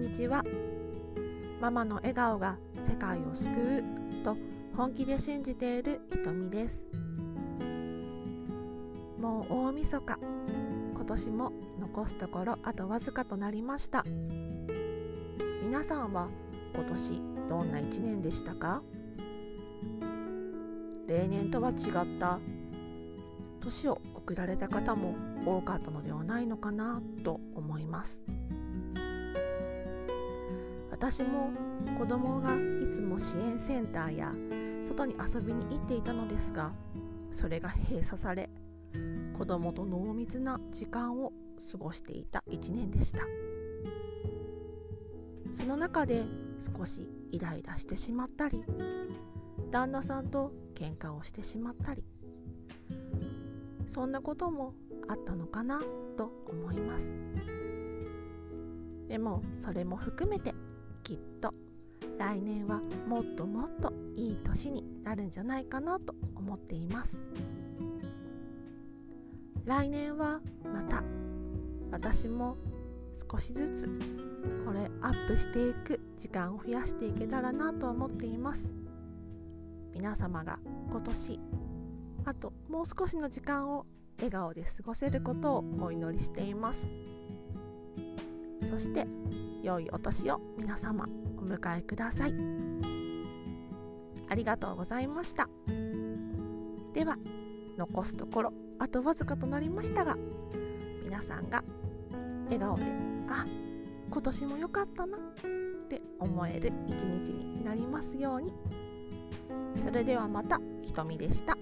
にちは。ママの笑顔が世界を救うと本気で信じているひとみです。もう大晦日。今年も残すところあとわずかとなりました。皆さんは今年どんな1年でしたか？例年とは違った年を送られた方も多かったのではないのかなと思います。私も子供がいつも支援センターや外に遊びに行っていたのですがそれが閉鎖され子供と濃密な時間を過ごしていた1年でした。その中で少しイライラしてしまったり旦那さんと喧嘩をしてしまったりそんなこともあったのかなと思います。でもそれも含めてきっと。来年はもっともっといい年になるんじゃないかなと思っています。来年はまた私も少しずつこれアップしていく時間を増やしていけたらなと思っています。皆様が今年あともう少しの時間を笑顔で過ごせることをお祈りしています。そして良いお年を皆様お迎えください。ありがとうございました。では残すところあとわずかとなりましたが皆さんが笑顔であ今年も良かったなって思える一日になりますように。それではまたひとみでした。